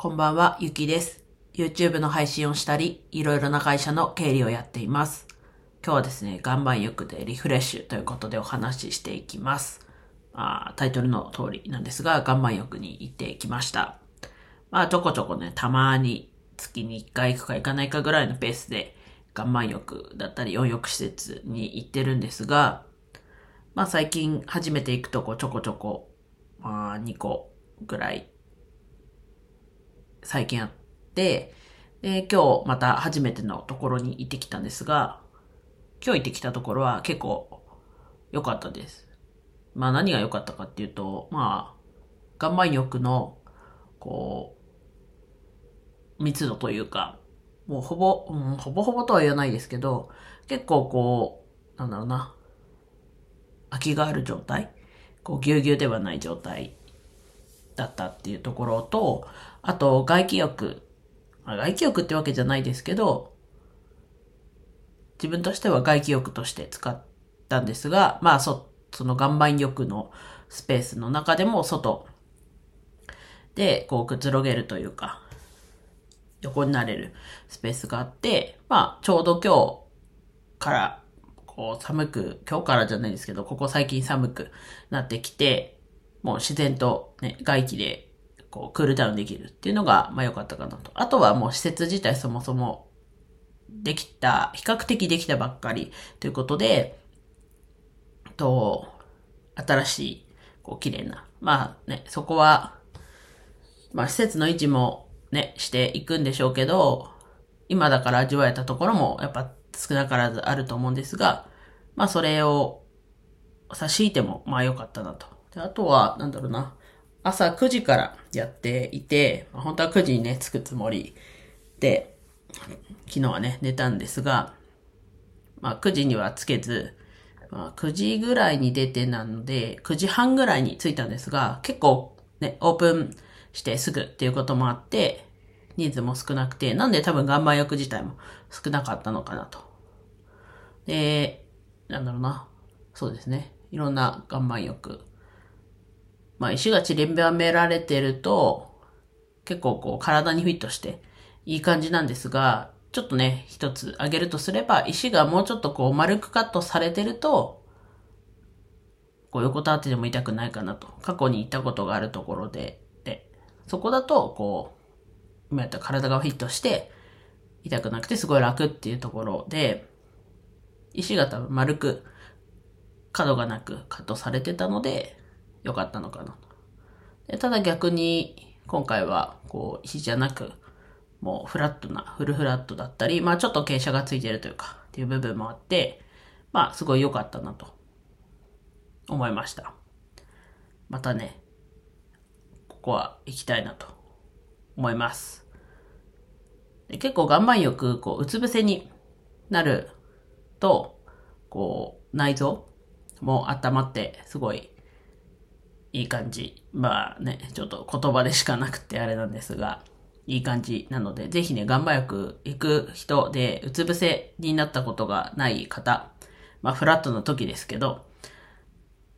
こんばんは、ゆきです。YouTube の配信をしたり、いろいろな会社の経理をやっています。今日はですね、岩盤浴でリフレッシュということでお話ししていきます。まあ、タイトルの通りなんですが、岩盤浴に行ってきました。まあ、ちょこちょこね、たまに月に1回行くか行かないかぐらいのペースで、岩盤浴だったり温浴施設に行ってるんですが、まあ最近初めて行くとこちょこちょこ、まあ2個ぐらい最近あって、で、今日また初めてのところに行ってきたんですが、今日行ってきたところは結構良かったです。まあ何が良かったかっていうと、まあ、岩盤浴の、こう、密度というか、もうほぼ、うん、ほぼほぼとは言わないですけど、結構こう、なんだろうな、空きがある状態こうぎゅうぎゅうではない状態だったっていうところと、あと外気浴。外気浴ってわけじゃないですけど、自分としては外気浴として使ったんですが、まあそ、その岩盤浴のスペースの中でも外でこうくつろげるというか、横になれるスペースがあって、まあちょうど今日からこう寒く、今日からじゃないですけど、ここ最近寒くなってきて、もう自然とね、外気でこうクールダウンできるっていうのが、まあ良かったかなと。あとはもう施設自体そもそもできた、比較的できたばっかりということで、と、新しい、こう綺麗な。まあね、そこは、まあ施設の維持もね、していくんでしょうけど、今だから味わえたところもやっぱ少なからずあると思うんですが、まあそれを差し引いてもまあ良かったなと。であとは、なんだろうな、朝9時からやっていて、本当は9時にね、着くつもりで、昨日はね、寝たんですが、まあ9時にはつけず、まあ9時ぐらいに出てなので、9時半ぐらいに着いたんですが、結構ね、オープンしてすぐっていうこともあって、人数も少なくて、なんで多分岩盤浴自体も少なかったのかなと。で、なんだろうな。そうですね。いろんな岩盤浴。まあ石が散りばめられてると、結構こう体にフィットしていい感じなんですが、ちょっとね、一つ挙げるとすれば、石がもうちょっとこう丸くカットされてると、こう横たわってでも痛くないかなと。過去に行ったことがあるところで、で、そこだと、こう、今やったら体がフィットして、痛くなくてすごい楽っていうところで、石が多分丸く、角がなくカットされてたので、良かったのかなと。でただ逆に、今回は、こう、石じゃなく、もうフラットな、フルフラットだったり、まあちょっと傾斜がついてるというか、っていう部分もあって、まあすごい良かったなと、思いました。またね、ここは行きたいなと思います。で結構岩盤浴、こう、うつ伏せになると、こう、内臓も温まって、すごいいい感じ。まあね、ちょっと言葉でしかなくてあれなんですが、いい感じなので、ぜひね、岩盤浴行く人で、うつ伏せになったことがない方、まあフラットの時ですけど、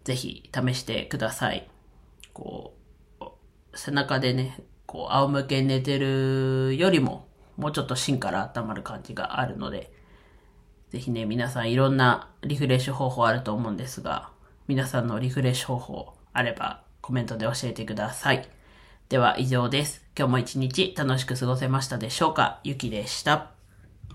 ぜひ試してください。こう、背中でね、こう、仰向け寝てるよりも、もうちょっと芯から温まる感じがあるので、ぜひね、皆さんいろんなリフレッシュ方法あると思うんですが、皆さんのリフレッシュ方法あればコメントで教えてください。では以上です。今日も一日楽しく過ごせましたでしょうか？ゆきでした。